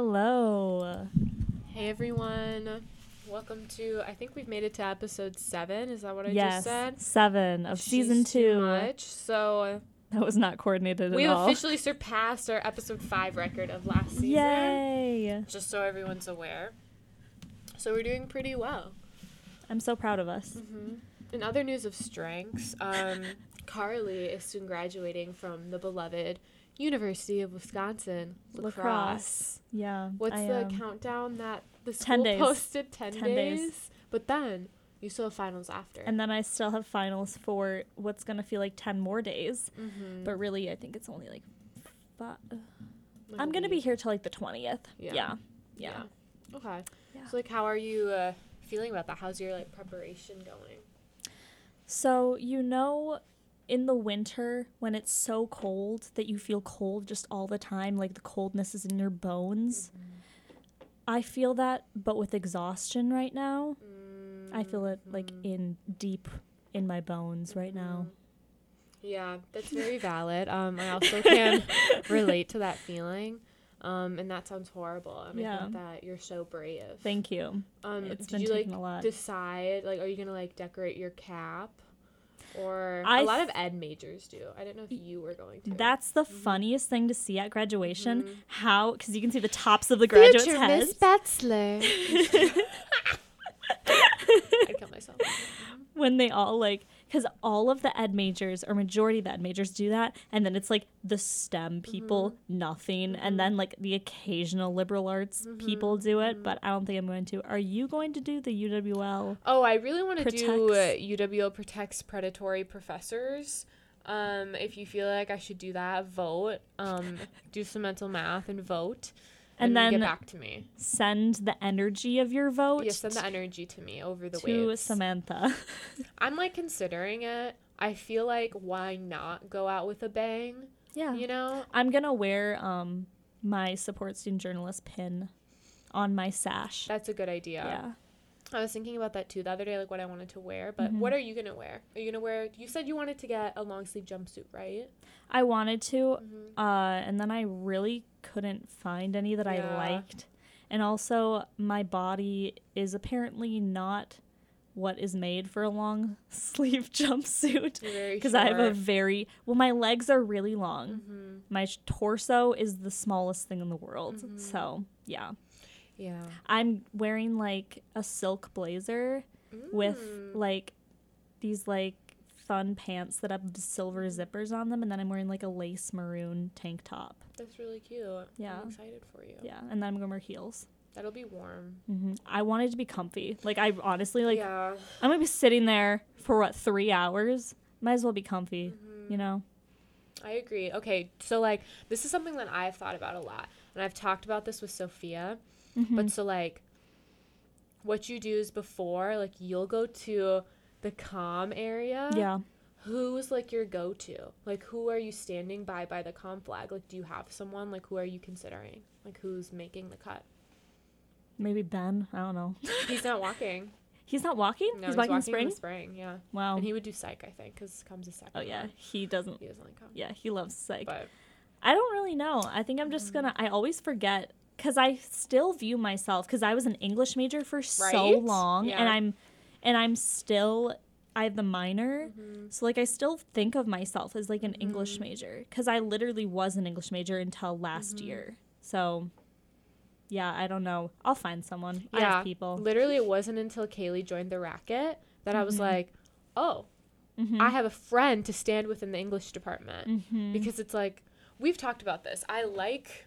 Hello. Hey everyone. Welcome to I think we've made it to episode 7. Is that what I yes, just said? seven of season She's too two. much. So That was not coordinated we at all. officially surpassed our episode 5 record of last season. Yay! Just so everyone's aware. So we're doing pretty well. I'm so proud of us. hmm In other news of strengths, um, Karley is soon graduating from the beloved University of Wisconsin La Crosse. Lacrosse. Yeah. What's I, the um, countdown that the 10 school days. posted? 10, 10 days. days. But then you still have finals after. And then I still have finals for what's gonna feel like ten more days, mm-hmm. but really I think it's only like. Five. Like I'm gonna be here till like the twentieth. Yeah. Yeah. Yeah. Okay. Yeah. So like, how are you uh, feeling about that? How's your like preparation going? So you know, in the winter when it's so cold that you feel cold just all the time, like the coldness is in your bones. I feel that, but with exhaustion right now. I feel it like Mhm. in deep in my bones right now. Yeah, that's very valid. Um, I also can relate to that feeling. Um, and that sounds horrible. I Yeah. think that you're so brave. Thank you. um, it's did been you like a lot. decide like are you gonna like decorate your cap? Or I a lot of ed majors do. I don't know if you were going to. That's the funniest thing to see at graduation. Mhm. How, because you can see the tops of the graduates' Future heads. Miss Betzler. I'd kill myself. when they all like because all of the ed majors or majority of the ed majors do that and then it's like the stem people nothing and then like the occasional liberal arts people do it but i don't think i'm going to. Are you going to do the uwl Oh, I really want to do uh, Protects- UWL protects predatory professors. Um, if you feel like I should do that, vote. Um, do some mental math and vote, And and, then- get back to me. send the energy of your vote Yeah, send the energy to me over the way to waves. samantha I'm like considering it. I feel like why not go out with a bang? yeah You know? i'm gonna wear um my support student journalist pin on my sash That's a good idea. yeah I was thinking about that too the other day, like what I wanted to wear. But Mhm. what are you gonna wear? Are you gonna wear? You said you wanted to get a long sleeve jumpsuit, right? i wanted to Mm-hmm. uh, and then I really couldn't find any that I liked. And also, my body is apparently not what is made for a long sleeve jumpsuit because I have a very well. My legs are really long. Mhm. My torso is the smallest thing in the world. Mhm. So yeah, Yeah. I'm wearing like a silk blazer with Mm. like these like fun pants that have silver zippers on them, and then I'm wearing like a lace maroon tank top. That's really cute. Yeah. I'm excited for you. Yeah, and then I'm gonna wear heels. That'll be warm. hmm I wanted to be comfy. Like I honestly like yeah. I'm gonna be sitting there for what three hours. Might as well be comfy, Mhm. you know. I agree. Okay, so like this is something that I've thought about a lot, and I've talked about this with Sophia. Mm-hmm. But so like, what you do is before like you'll go to the com area. yeah, Who's like your go-to? Like who are you standing by by the com flag? Like do you have someone? Like who are you considering? Like who's making the cut? maybe Ben. I don't know. He's not walking. He's not walking. No, he's, walking, in in spring. the spring. Yeah, Wow. and he would do psych, I think, because com's a second. oh yeah, one. he doesn't. he doesn't like com. Yeah, he loves psych. But I don't really know. I think I'm just gonna. I always forget because I still view myself because I was an English major for so long, Yeah. and I'm, and I'm still. I have the minor, Mhm. so like I still think of myself as like an English Mhm. major because I literally was an English major until last Mhm. year. So, yeah, I don't know. I'll find someone. Yeah, people. literally, it wasn't until Kaylee joined the racket that I was Mhm. like, oh, Mhm. I have a friend to stand with in the English department. Mhm. Because it's like, we've talked about this. I like,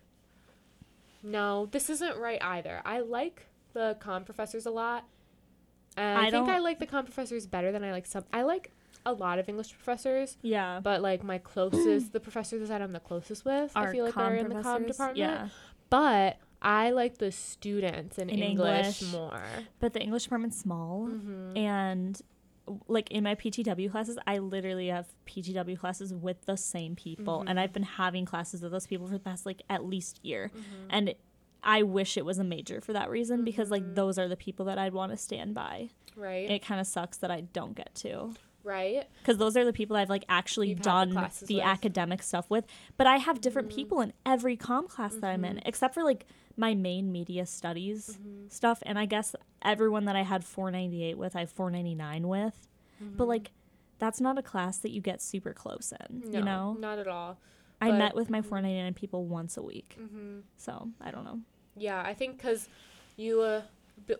no, this isn't right either. I like the com professors a lot. I, I think I like the com professors better than I like some. I like a lot of English professors, yeah, but like my closest, the professors that I'm the closest with, I feel like are in the com department. Yeah, But I like the students in, In English, English. more. but the English department's small. Mm-hmm. and like in my PTW classes, I literally have PTW classes with the same people, and Mhm. I've been having classes with those people for the past like at least year, Mm-hmm. and I wish it was a major for that reason because like Mhm. those are the people that I'd want to stand by. Right. It kind of sucks that I don't get to. right. because those are the people I've like actually You've had the done the, academic stuff with. But I have different Mhm. people in every com class that I'm in, Mhm. except for like my main media studies Mhm. stuff, and I guess everyone that I had 498 with, I have 499 with. But Mhm. like, that's not a class that you get super close in. no, you know, not at all. I but- met with my mhm. 499 people once a week, hmm so I don't know. Yeah, I think because you, uh,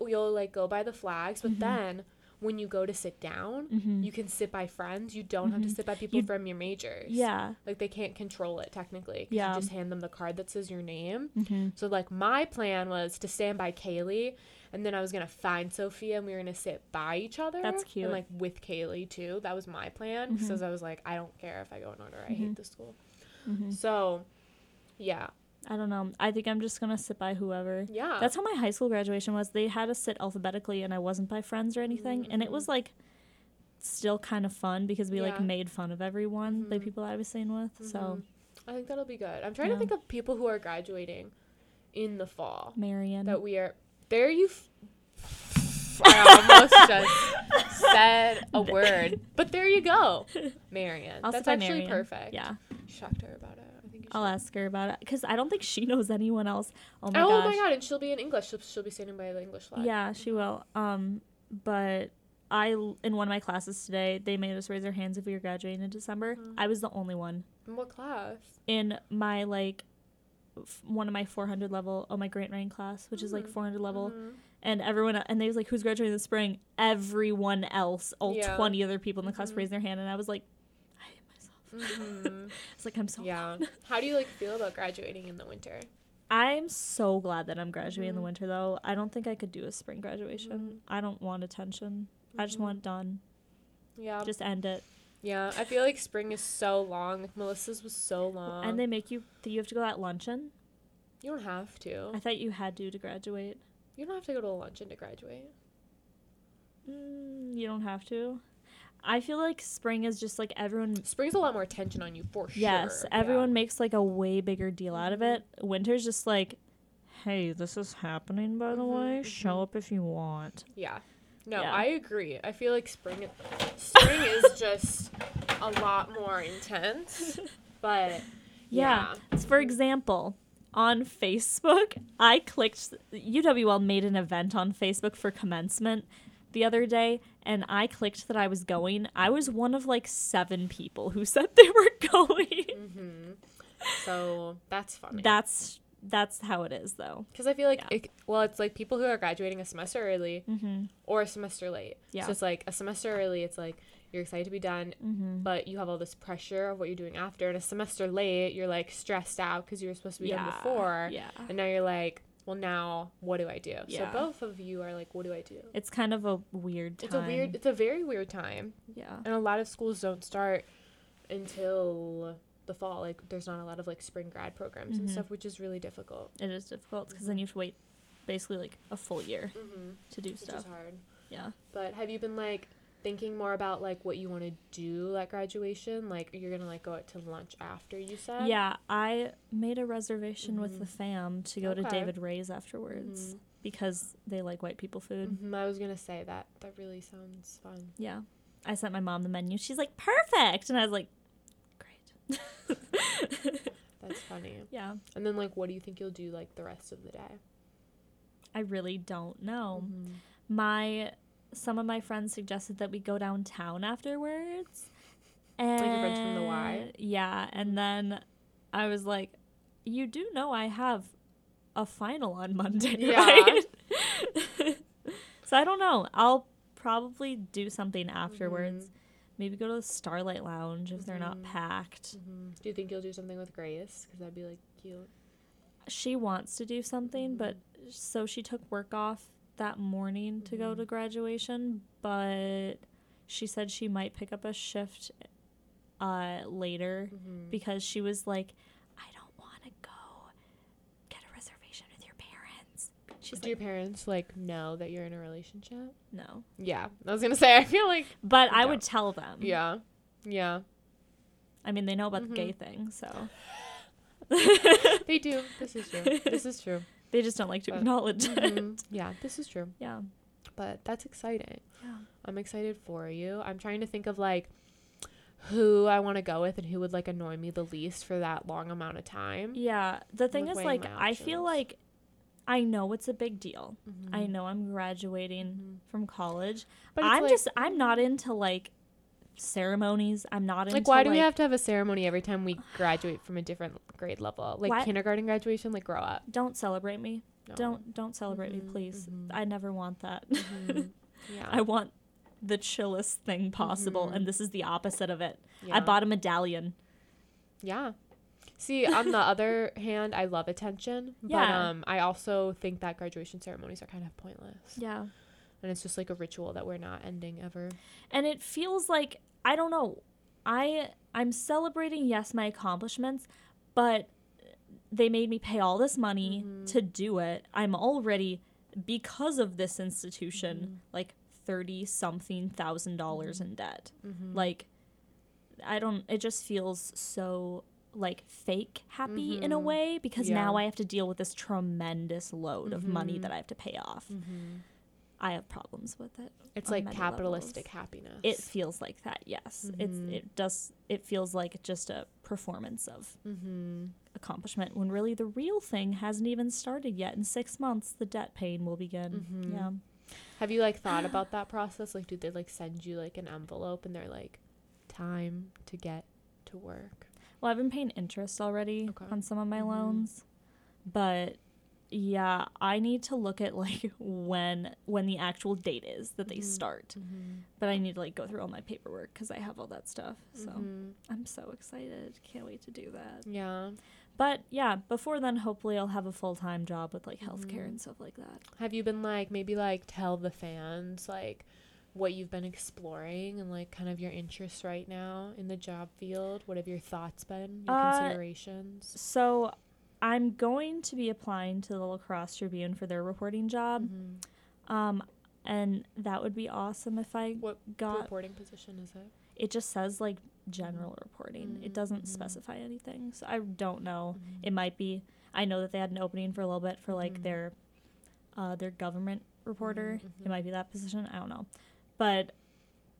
you'll like go by the flags, but Mhm. then when you go to sit down, hmm you can sit by friends. You don't have to Mhm. sit by people You- from your majors. Yeah. like they can't control it technically. Yeah. you just hand them the card that says your name. hmm So like my plan was to stand by Kaylee, and then I was gonna find Sophia, and we were gonna sit by each other. That's cute. And like with Kaylee too. That was my plan because Mhm. I was like, I don't care if I go in order. I hate the school. So, yeah, I don't know. I think I'm just gonna sit by whoever. yeah. That's how my high school graduation was. They had us sit alphabetically, and I wasn't by friends or anything. And it was like still kind of fun because we like Mm-hmm. Made fun of everyone, the Mhm. people I was staying with. So Mhm. I think that'll be good. I'm trying Yeah. to think of people who are graduating in the fall Marion. that we are. There you. F- I almost just said a word, but there you go, Marion. That's actually Marion. perfect. Yeah, You should talk to her about it. I think you should. I'll ask her about it because I don't think she knows anyone else. Oh my oh gosh. my god, and she'll be in English. She'll, she'll be standing by the English flag. Yeah, she will. Um, but I in one of my classes today, they made us raise our hands if we were graduating in December. Mhm. I was the only one In what class? in my like f- one of my 400 level oh my grant writing class which is like Mhm. 400 level Mhm. and everyone and they was like who's graduating this spring everyone else all Yeah. 20 other people in the class Mhm. raised their hand and i was like i hate myself Mhm. it's like i'm so yeah. How do you like feel about graduating in the winter? i'm so glad that i'm graduating in the Mhm. winter though i don't think i could do a spring graduation Mhm. i don't want attention i just want it done Yeah. just end it Yeah, I feel like spring is so long. Like Melissa's was so long. and they make you that you have to go at luncheon you don't have to. i thought you had to to graduate You don't have to go to a luncheon to graduate. mm, you don't have to i feel like spring is just like everyone Spring's a lot more attention on you for sure. Yes, Yeah. everyone makes like a way bigger deal out of it. Winter's just like, hey, this is happening by the Mhm, way. Show mhm. up if you want. Yeah. No, Yeah. I agree. I feel like spring spring is just a lot more intense. But Yeah. yeah. So for example, on Facebook, I clicked UWL made an event on Facebook for commencement the other day and I clicked that I was going. I was one of like 7 people who said they were going. hmm So that's funny. that's that's how it is though. Because I feel like, Yeah. it, well, it's like people who are graduating a semester early Mhm. or a semester late. Yeah. So it's like a semester early, it's like you're excited to be done, Mhm. but you have all this pressure of what you're doing after. And a semester late, you're like stressed out because you were supposed to be done before. Yeah. And now you're like, well, now what do I do? Yeah. So both of you are like, what do I do? It's kind of a weird time. It's a weird, it's a very weird time. Yeah. And a lot of schools don't start until the fall. Like, there's not a lot of like spring grad programs and Mhm. stuff, which is really difficult. It is difficult because then you have to wait basically like a full year Mm-hmm. to do Which stuff. is hard. Yeah. But have you been like thinking more about like what you want to do at graduation? Like, you're gonna like go out to lunch after you said? Yeah, I made a reservation with the Mhm. fam to go to David Ray's afterwards Mhm. because they like white people food. Mhm, I was gonna say that. That really sounds fun. Yeah. I sent my mom the menu. She's like, perfect. And I was like, great. That's funny. yeah. And then like, what do you think you'll do like the rest of the day? I really don't know. Mhm. My some of my friends suggested that we go downtown afterwards. And Like friends from the Y? Yeah, and then I was like, "You do know I have a final on Monday, Yeah. right?" so I don't know. I'll probably do something afterwards. Mhm. Maybe go to the Starlite Lounge if they're not Mhm. packed. Mhm. Do you think you'll do something with Grace? Because that'd be like cute. She wants to do something, but Mm-hmm. so she took work off that morning to go to graduation, but she said she might pick up a shift uh later Mhm. because she was like I don't want to go get a reservation with your parents. She's do like your parents like know that you're in a relationship? no. Yeah, I was gonna say. I feel like But I would tell them. yeah, yeah. I mean, they know about Mhm. the gay thing, so They do. This is true. This is true. They just don't like to Uh, acknowledge it. Mhm. Yeah, this is true. Yeah. But that's exciting. Yeah. I'm excited for you. I'm trying to think of like who I want to go with and who would like annoy me the least for that long amount of time. Yeah. The thing is like I feel like I know it's a big deal. Mm-hmm. I know I'm graduating Mhm. from college. But I'm like- just I'm not into like ceremonies. I'm not into Like, why do we have to have a ceremony every time we graduate from a different grade level? Like Why- kindergarten graduation, like grow up. Don't celebrate me. No. Don't don't celebrate Mhm, me, please. mhm. I never want that. Mhm. Yeah. I want the chillest thing possible, and this is the opposite of it. I bought a medallion. Yeah. See, on the other hand, I love attention, but Yeah. um, I also think that graduation ceremonies are kind of pointless, Yeah. and it's just like a ritual that we're not ending ever. and it feels like I don't know. I I'm celebrating yes my accomplishments, but they made me pay all this money Mhm. to do it. I'm already because of this institution Mhm. like 30 something thousand dollars in debt. Mm-hmm. Like I don't it just feels so like fake happy in a Mhm. way because Yeah. now I have to deal with this tremendous load of money Mhm. that I have to pay off. Mm-hmm. I have problems with it. it's like capitalistic levels. happiness. It feels like that, yes. It's Mhm. it does it feels like just a performance of mm-hmm. accomplishment when really the real thing hasn't even started yet. In six months the debt pain will begin. Mhm. Yeah. Have you like thought about that process? Like, do they like send you like an envelope and they're like, time to get to work? Well, I've been paying interest already Okay. on some of my Mhm. loans, but yeah, I need to look at like when when the actual date is that they Mhm. start. Mm-hmm. But I need to like go through all my paperwork because I have all that stuff. So Mm-hmm. I'm so excited. Can't wait to do that. Yeah. But yeah, before then, hopefully I'll have a full time job with like healthcare Mhm. and stuff like that. Have you been like maybe like tell the fans like what you've been exploring and like kind of your interests right now in the job field? What have your thoughts been? Your Uh, considerations? So I'm going to be applying to the La Crosse Tribune for their reporting job. Mhm. Um, and that would be awesome if I What got reporting position is it? it just says like general reporting. It doesn't Mhm. specify anything. So I don't know. Mhm. It might be I know that they had an opening for a little bit for like Mhm. their uh their government reporter. It might be that position. I don't know. But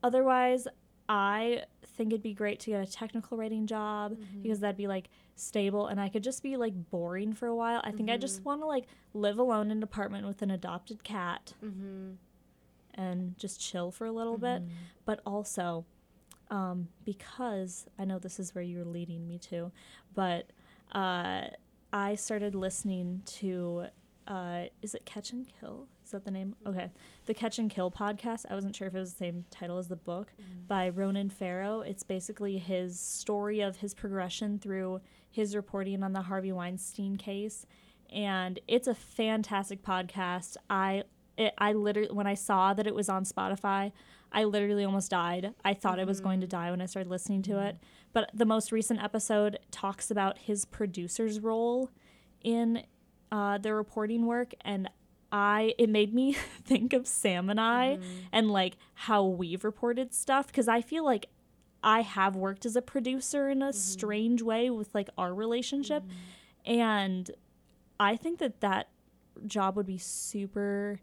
otherwise I think it'd be great to get a technical writing job Mhm. because that'd be like stable and I could just be like boring for a while. I think I just Mhm. want to like live alone in an apartment with an adopted cat Mhm. and just chill for a little bit. Mhm. but also um, because I know this is where you're leading me to, but uh, I started listening to uh, is it Catch and Kill? Is that the name? Okay, the Catch and Kill podcast. I wasn't sure if it was the same title as the book Mhm. by Ronan Farrow. It's basically his story of his progression through his reporting on the Harvey Weinstein case, and it's a fantastic podcast. I it, I literally when I saw that it was on Spotify, I literally almost died. I thought I was going to die when I started listening to it. But the most recent episode talks about his producer's role in uh, the reporting work, and I it made me think of Sam and I Mhm. and like how we've reported stuff because I feel like I have worked as a producer in a strange way with like our relationship and I think that that job would be super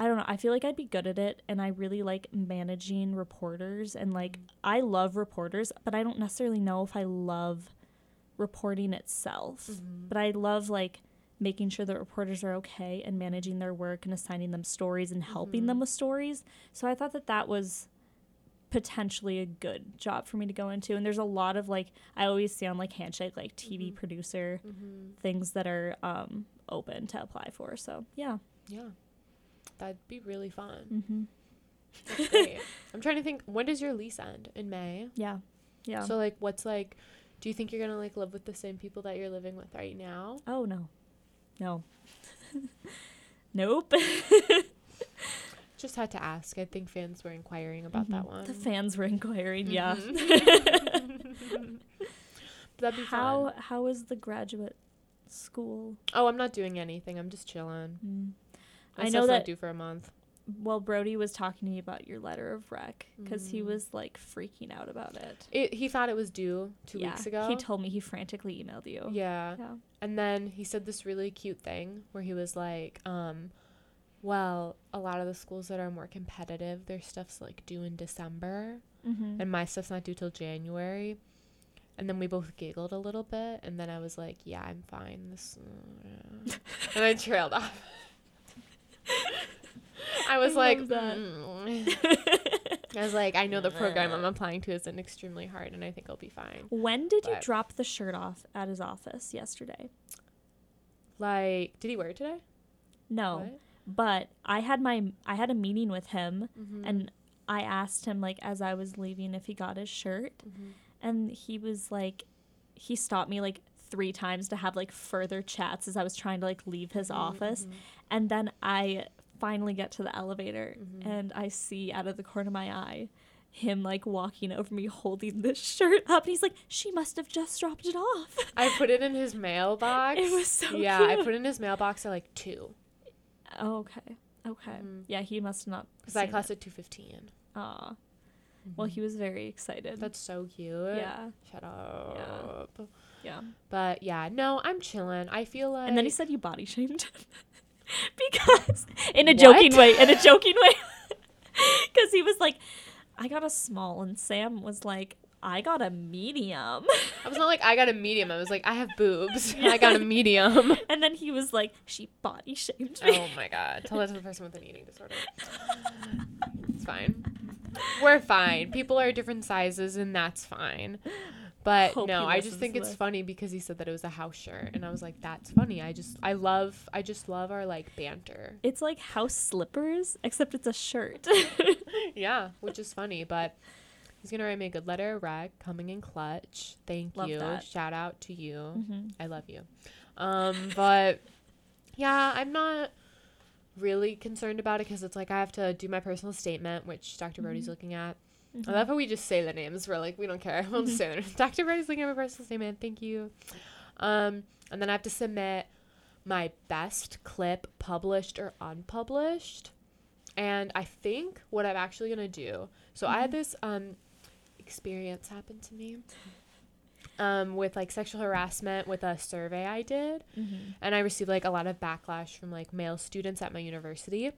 I don't know. I feel like I'd be good at it and I really like managing reporters and like I love reporters, but I don't necessarily know if I love reporting itself. But I love like making sure that reporters are okay and managing their work and assigning them stories and helping them Mhm. with stories. So I thought that that was potentially a good job for me to go into. And there's a lot of like I always see on like Handshake like TV Mhm. producer Mhm. things that are um open to apply for. So yeah. Yeah. That'd be really fun. Mm-hmm. I'm trying to think when does your lease end? In May? Yeah. Yeah. So like what's like do you think you're gonna like live with the same people that you're living with right now? oh no. No. nope. Just had to ask. I think fans were inquiring about that Mhm. one. The fans were inquiring, yeah. Mhm. That'd be how fun. how is the graduate school? Oh, I'm not doing anything. I'm just chilling. Mm. I know that- due for a month. Well, Brody was talking to me about your letter of rec because he Mm. was like freaking out about it. It, he thought it was due two yeah, weeks ago. he told me he frantically emailed you. yeah. Yeah. And then he said this really cute thing where he was like, um, well, a lot of the schools that are more competitive, their stuff's like due in December Mm-hmm. and my stuff's not due till January. And then we both giggled a little bit, and then I was like, "Yeah, I'm fine." This, uh, and I trailed off. I was I like, "Mm." I was like, I know the program I'm applying to isn't extremely hard, and I think I'll be fine. when did you drop the shirt off at his office yesterday? Like, did he wear it today? No, What? but I had my I had a meeting with him, Mhm. and I asked him like as I was leaving if he got his shirt, Mhm. and he was like, he stopped me like three times to have like further chats as I was trying to like leave his Mhm, office, mhm. and then I finally get to the elevator Mhm. and I see out of the corner of my eye him like walking over me holding this shirt up and he's like she must have just dropped it off I put it in his mailbox. It was so yeah. I put it in his mailbox at like two oh, okay okay Mhm. yeah he must not because I class at two fifteen. Aw. well he was very excited That's so cute. yeah Shut up. yeah But yeah, no, I'm chilling. I feel like. and then he said you body shamed because in a joking What? way in a joking way because he was like i got a small and sam was like i got a medium I was not like I got a medium. I was like I have boobs. I got a medium. and then he was like she body shamed me oh my god! Tell that to the person with an eating disorder. it's fine. We're fine. People are different sizes, and that's fine. But Hope no, I just think it's this. funny because he said that it was a house shirt, and I was like, "That's funny." I just, I love, I just love our like banter. It's like house slippers, except it's a shirt. yeah, which is funny, but he's gonna write me a good letter, rec, coming in clutch. Thank Love you. that. Shout out to you. Mhm. I love you. Um, but yeah, I'm not really concerned about it because it's like I have to do my personal statement, which doctor Brody's Mhm. looking at. Mhm. I love how we just say the names. We're like, we don't care. We'll just say their names. Dr. At my personal statement. Thank you. Um, and then I have to submit my best clip, published or unpublished. And I think what I'm actually gonna do. So I had Mhm. this um experience happen to me. Um, with like sexual harassment with a survey I did Mhm. and I received like a lot of backlash from like male students at my university.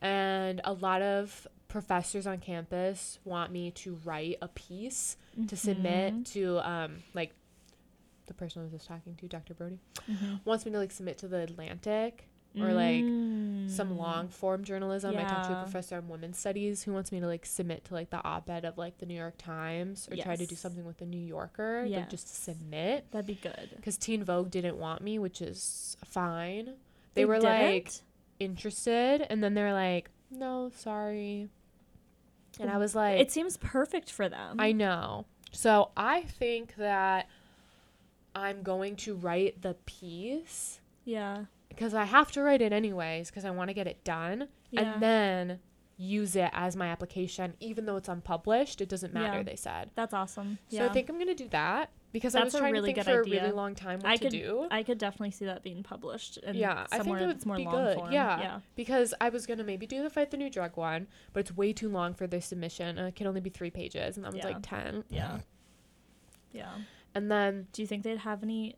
And a lot of professors on campus want me to write a piece to submit to um like the person I was just talking to, Dr. Brody, Mhm. wants me to like submit to the Atlantic or like some Mm. long form journalism. I talked to a professor on women's studies who wants me to like submit to like the op ed of like the New York Times or try to do something with the New Yorker, Yeah. like just to submit That'd be good. because Teen Vogue didn't want me, which is fine. They, were like didn't? interested, and then they're like, "No, sorry," and I was like, it seems perfect for them. "I know." So I think that I'm going to write the piece yeah. because I have to write it anyways because I want to get it done, Yeah. and then use it as my application, even though it's unpublished. It doesn't matter. Yeah. They said. That's awesome. So yeah. I think I'm gonna do that because I That's was a trying really to think good for a idea. really long time what I to could do. I could definitely see that being published. And Yeah, I think it would more be long good. form. Yeah. Yeah. because I was gonna maybe do the fight the new drug one, but it's way too long for their submission. And it can only be three pages, and that was Yeah. like ten. Yeah. Yeah. And then Do you think they'd have any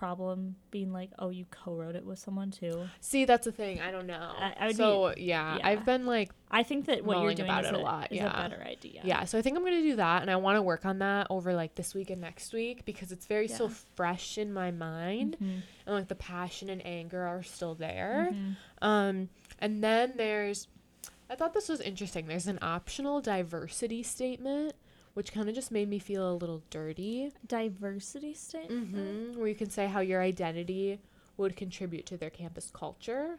problem being like, oh, you co-wrote it with someone too? see, that's the thing. I don't know. I- I so yeah, yeah. I've been like I think that what you're doing about is, it a lot, is yeah. a better idea. yeah. So I think I'm gonna do that, and I want to work on that over like this week and next week because it's very so Yeah. fresh in my mind, Mhm. and like the passion and anger are still there. Mhm. Um, and then there's, I thought this was interesting. There's an optional diversity statement, which kind of just made me feel a little dirty. Diversity statement. Mm-hmm. Where you can say how your identity would contribute to their campus culture.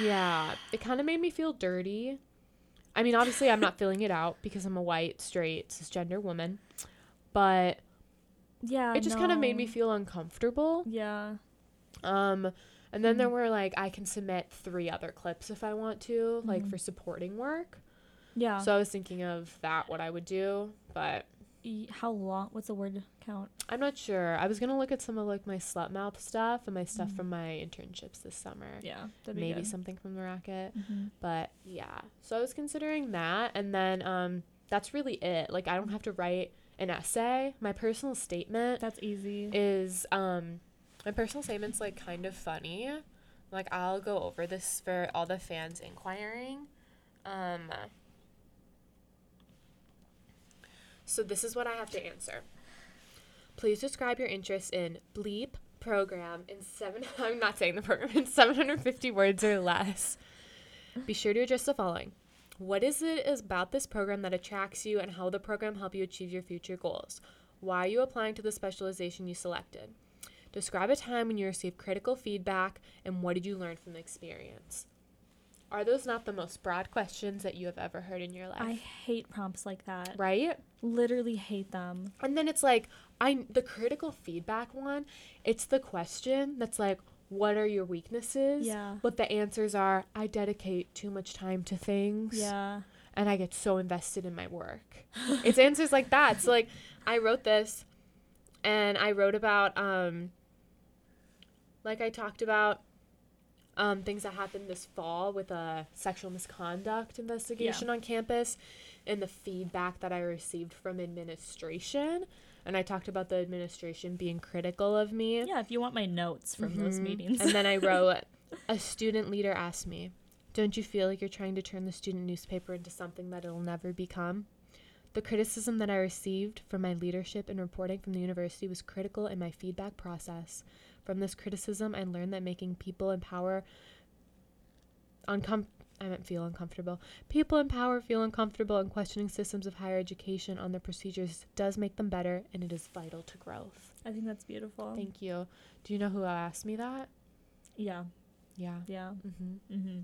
Yeah, it kind of made me feel dirty. I mean, obviously, I'm not filling it out because I'm a white, straight, cisgender woman, but Yeah. it just kind of made me feel uncomfortable. Yeah. Um, and then there Mhm. were like I can submit three other clips if I want to, like Mhm. for supporting work. Yeah. So I was thinking of that what I would do, but how long? What's the word count? I'm not sure. I was gonna look at some of like my slut mouth stuff and my stuff Mhm. from my internships this summer. Yeah. Maybe good. something from the racket. Mhm. But yeah. So I was considering that and then um that's really it. Like I don't have to write an essay. My personal statement That's easy. is um my personal statement's like kind of funny. Like I'll go over this for all the fans inquiring. Um so this is what I have to answer. Please describe your interest in bleep program in seven. I'm not saying the program in 750 words or less. Be sure to address the following. What is it about this program that attracts you and how the program help you achieve your future goals? Why are you applying to the specialization you selected? Describe a time when you received critical feedback and what did you learn from the experience? Are those not the most broad questions that you have ever heard in your life? I hate prompts like that. right? Literally hate them. And then it's like I the critical feedback one, it's the question that's like what are your weaknesses? Yeah. But the answers are I dedicate too much time to things. Yeah. and I get so invested in my work. it's answers like that. So like I wrote this and I wrote about um like I talked about um things that happened this fall with a sexual misconduct investigation on campus and the feedback that I received from administration and I talked about the administration being critical of me. Yeah, if you want my notes from those Mhm. meetings. And then I wrote, a student leader asked me, Don't you feel like you're trying to turn the student newspaper into something that it'll never become? The criticism that I received from my leadership and reporting from the university was critical in my feedback process. From this criticism, I learned that making people in power uncom- I meant feel uncomfortable. People in power feel uncomfortable and questioning systems of higher education on their procedures does make them better and it is vital to growth. I think that's beautiful. Thank you. Do you know who asked me that? yeah. Yeah. Yeah. Mm-hmm. Mm-hmm.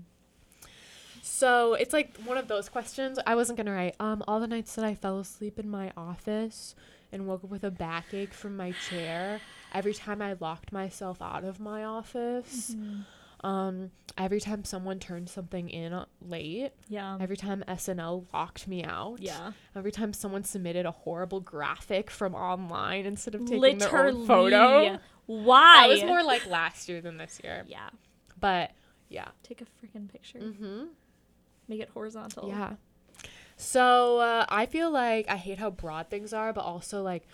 So it's like one of those questions. I wasn't gonna write. Um, all the nights that I fell asleep in my office and woke up with a backache from my chair every time I locked myself out of my office. Mm-hmm. Um, every time someone turned something in late. Yeah. Every time SNL locked me out. yeah. Every time someone submitted a horrible graphic from online instead of taking Literally. their own photo. Why? That was more like last year than this year. Yeah. But yeah. Take a freaking picture. Mm-hmm. Make it horizontal. Yeah. So uh, I feel like I hate how broad things are, but also like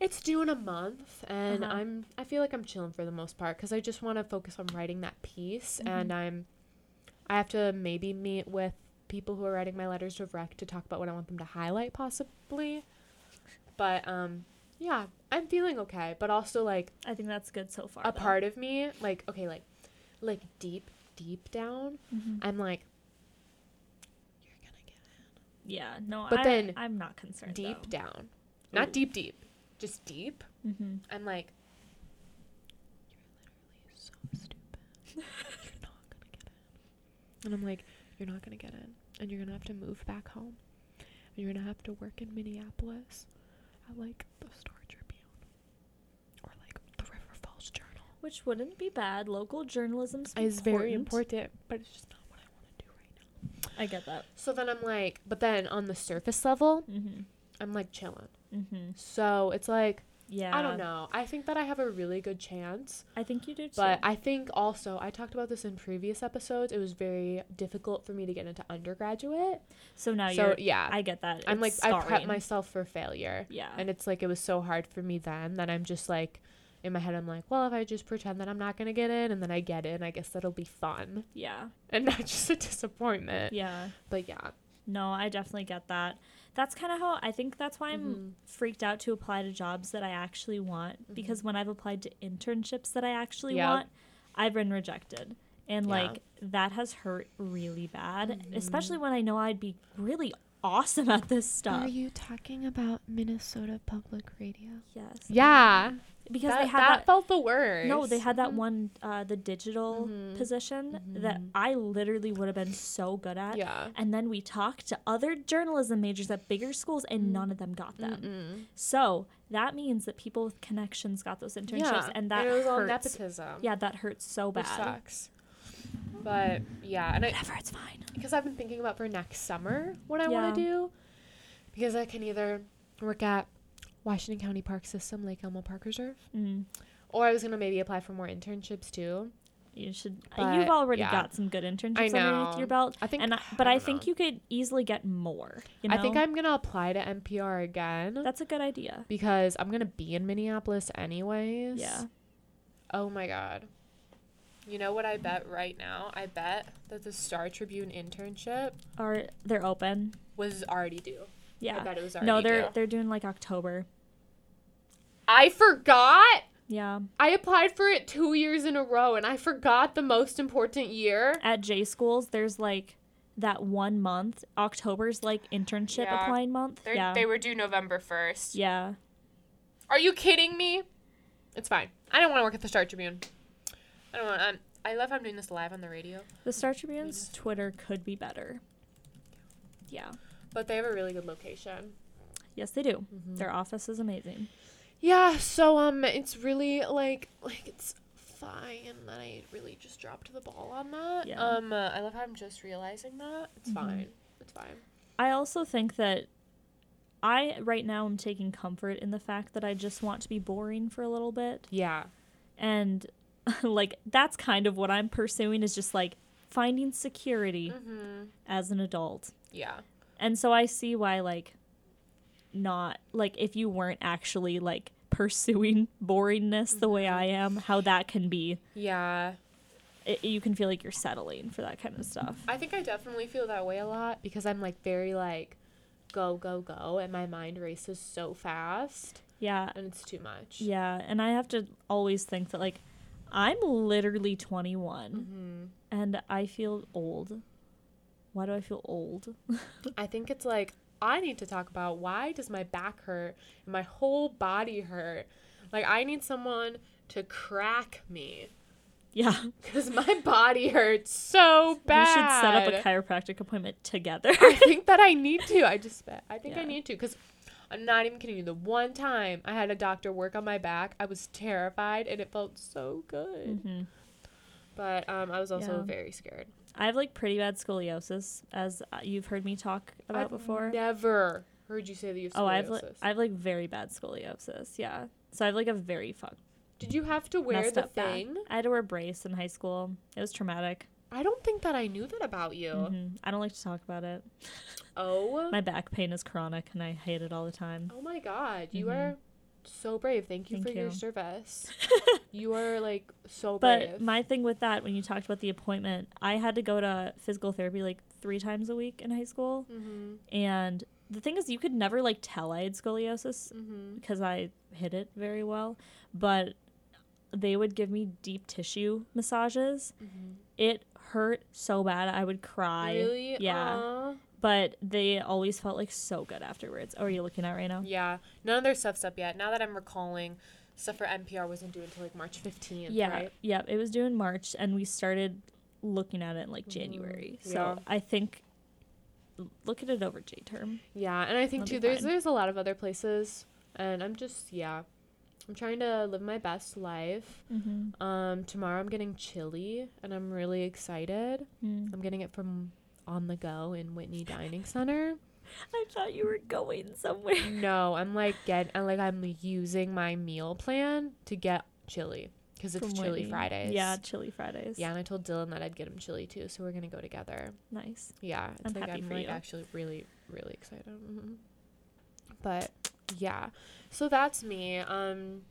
it's due in a month, and Uh-huh. I'm I feel like I'm chilling for the most part because I just want to focus on writing that piece, Mhm. and I'm I have to maybe meet with people who are writing my letters of rec to talk about what I want them to highlight possibly, but um yeah I'm feeling okay, but also like I think that's good so far. a though. part of me like okay like like deep deep down Mhm. I'm like you're gonna get Yeah. No. But I, then I'm not concerned. deep though. down. Not deep deep. Just deep. Mm-hmm. I'm like You're literally so stupid. you're not gonna get in. And I'm like, You're not gonna get in. And you're gonna have to move back home. And you're gonna have to work in Minneapolis at like the Star Tribune. Or like the River Falls Journal. Which wouldn't be bad. Local journalism Is very important, but it's just not what I wanna do right now. I get that. So then I'm like but then on the surface level, Mm-hmm. I'm like chilling. Mm-hmm. So it's like Yeah. I don't know. I think that I have a really good chance, I think you do too. but I think also I talked about this in previous episodes. It was very difficult for me to get into undergraduate. so now so you're. yeah, I get that. I'm like It's I prep myself for failure, Yeah. and it's like it was so hard for me then that I'm just like in my head I'm like, well, if I just pretend that I'm not gonna get in and then I get in, I guess that'll be fun yeah. and not just a disappointment. Yeah. But yeah, No, I definitely get that. That's kind of how I think that's why I'm Mhm. freaked out to apply to jobs that I actually want because when I've applied to internships that I actually Yep. want, I've been rejected. And Yeah. like that has hurt really bad, Mhm. especially when I know I'd be really awesome at this stuff. Are you talking about Minnesota Public Radio? yes. Yeah, Because that, they had that that, felt the worst. No, they had that Mhm. one uh the digital Mhm. position that Mhm. I literally would have been so good at. Yeah. And then we talked to other journalism majors at bigger schools, and Mm. none of them got them. Mm-mm. So that means that people with connections got those internships, Yeah, and that it was all hurts. nepotism. Yeah, that hurts so which bad. sucks. But yeah, and I Whatever, it's fine. because I've been thinking about for next summer what I Yeah. want to do because I can either work at Washington County Park System, Lake Elmo Park Reserve, Mm, or I was gonna maybe apply for more internships too. you should. But, you've already yeah. got some good internships I underneath your belt, I think, and I, but I, don't think know. you could easily get more. You know? I think I'm gonna apply to NPR again That's a good idea. because I'm gonna be in Minneapolis anyways. Yeah. Oh my god. You know what I bet right now? I bet that the Star Tribune internship are they're open. was already due. Yeah, I bet it was already No, they're due. they're doing like October. I forgot. Yeah. I applied for it two years in a row and I forgot the most important year. At J schools, there's like that one month. October's like internship Yeah. applying month. They're- yeah. They were due November 1st. yeah. Are you kidding me? It's fine. I don't want to work at the Star Tribune. I don't. Um, I love how I'm doing this live on the radio, The Star Tribune's Twitter could be better. Yeah. but they have a really good location. Yes, they do. Mm-hmm. Their office is amazing. Yeah. So um, it's really like like it's fine that I really just dropped the ball on that. Yeah. Um, uh, I love how I'm just realizing that. It's Mhm. fine. It's fine. I also think that I right now am taking comfort in the fact that I just want to be boring for a little bit. Yeah. And like that's kind of what I'm pursuing is just like finding security Mm-hmm. as an adult. Yeah. And so I see why like not like if you weren't actually like pursuing boringness the way I am, how that can be Yeah. it, you can feel like you're settling for that kind of stuff. I think I definitely feel that way a lot because I'm like very like go go go and my mind races so fast Yeah. and it's too much. Yeah, and I have to always think that like I'm literally 21 Mm-hmm. and I feel old. Why do I feel old? I think it's like I need to talk about why does my back hurt and my whole body hurt? Like I need someone to crack me Yeah. because my body hurts so bad. We should set up a chiropractic appointment together. I think that I need to. I just. I think I need to because I'm not even kidding you. The one time I had a doctor work on my back, I was terrified and it felt so good. Mhm. But um, I was also Yeah. very scared. I have like pretty bad scoliosis as you've heard me talk about I've before. Never heard you say that you have Oh, I have like. I have like very bad scoliosis. Yeah. So I have like a very fucked Did you have to wear the up back. thing? I had to wear a brace in high school. It was traumatic. I don't think that I knew that about you. Mhm. I don't like to talk about it. Oh. My back pain is chronic and I hate it all the time. oh my god. You Mhm. are so brave. Thank you Thank for your service. you are like so brave. But my thing with that, when you talked about the appointment, I had to go to physical therapy like three times a week in high school. mm-hmm. And the thing is, you could never like tell I had scoliosis Mm-hmm. because I hid it very well. But they would give me deep tissue massages. Mm-hmm. It hurt so bad. I would cry. Really? Yeah. Aw. But they always felt like so good afterwards. Oh, are you looking at right now? Yeah. None of their stuff's up yet. Now that I'm recalling, stuff for NPR wasn't due until like March 15th, Yeah. right? Yeah. It was due in March and we started looking at it in like mm-hmm. January. So yeah. I think look at it over J term. Yeah, and I think That'll too there's fine. there's a lot of other places and I'm just yeah. I'm trying to live my best life. Mm-hmm. Um tomorrow I'm getting chili and I'm really excited. Mm. I'm getting it from On the Go in Whitney Dining Center. I thought you were going somewhere. No, I'm like get I'm like I'm using my meal plan to get chili because it's From chili. Fridays. Yeah, chili Fridays. Yeah, and I told Dylan that I'd get him chili too, so we're gonna go together. Nice. Yeah, it's I'm like happy I'm for like you. actually really really excited. Mhm. But yeah, so that's me. Um,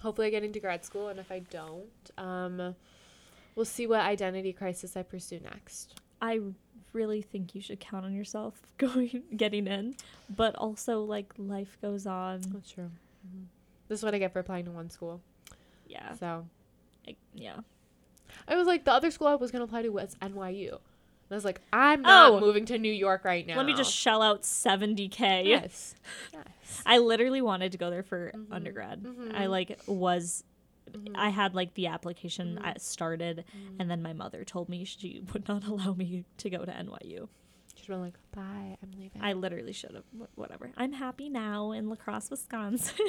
hopefully I get into grad school, and if I don't, um, we'll see what identity crisis I pursue next. I really think you should count on yourself going getting in, but also like life goes on. That's true. hmm This is what I get for applying to one school. Yeah. So I- yeah. I was like, the other school I was gonna apply to was NYU. And I was like, I'm not Oh. moving to New York right now. Let me just shell out 70k. yes, yes. I literally wanted to go there for Mhm. undergrad. Mhm. I like was Mhm. I had like the application Mhm. I started Mhm. and then my mother told me she would not allow me to go to NYU. She's been like, bye, I'm leaving. I literally should have whatever. I'm happy now in La Crosse, Wisconsin.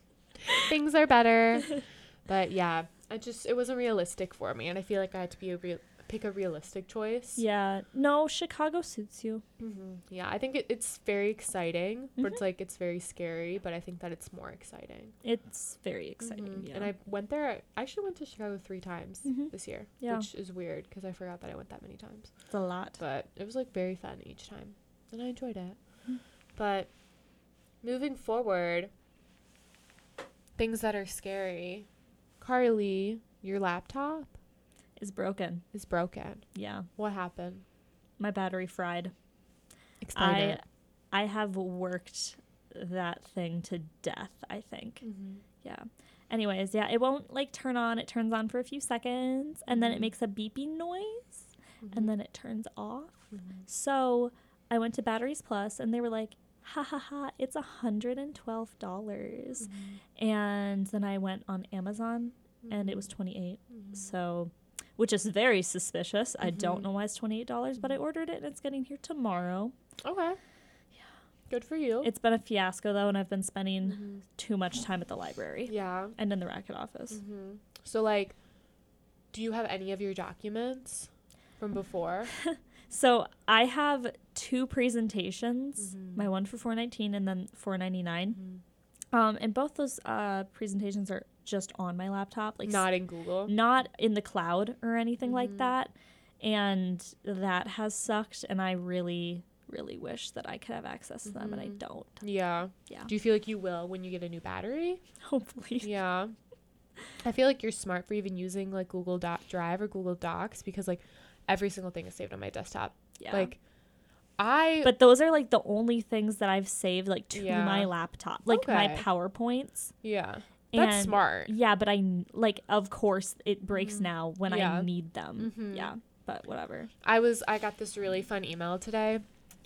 things are better. but yeah, I just it wasn't realistic for me, and I feel like I had to be a real pick a realistic choice. yeah. No, Chicago suits you. hmm Yeah, I think it, it's very exciting, but it's like it's very scary. But I think that it's more exciting. It's very exciting. Mhm. Yeah. And I went there. I actually went to Chicago three times Mhm. this year, Yeah. which is weird because I forgot that I went that many times. it's a lot. But it was like very fun each time, and I enjoyed it. But moving forward, things that are scary. Karley, your laptop Is broken. is broken. Yeah. What happened? My battery fried. Explain I I have worked that thing to death, I think. Mm-hmm. Yeah. Anyways, yeah, it won't like turn on. It turns on for a few seconds and then it Mhm. makes a beeping noise and then it turns off. Mhm. So I went to Batteries Plus and they were like, ha ha ha, it's $112. dollars And then I went on Amazon and it was 28 Mhm. So, which is very suspicious. I don't Mhm. know why it's $28, but I ordered it and it's getting here tomorrow. Okay. Yeah. Good for you. It's been a fiasco though, and I've been spending Mhm. too much time at the library Yeah. and in the Racquet office. hmm So like, do you have any of your documents from before? So I have two presentations. Mhm. My one for 419 and then 499. Mhm. Um, and both those uh, presentations are just on my laptop, like Not in Google. not in the cloud or anything like Mhm. that. And that has sucked. And I really, really wish that I could have access to them, and I Mhm. don't. Yeah. Yeah. Do you feel like you will when you get a new battery? Hopefully. Yeah. I feel like you're smart for even using like Google Doc Drive or Google Docs because like every single thing is saved on my desktop. Yeah. Like I but those are like the only things that I've saved like to Yeah. my laptop, like my PowerPoints. yeah. That's And- smart. Yeah, but I like, of course, it breaks Mhm. now when Yeah. I need them. Mhm. Yeah, but whatever. I was I got this really fun email today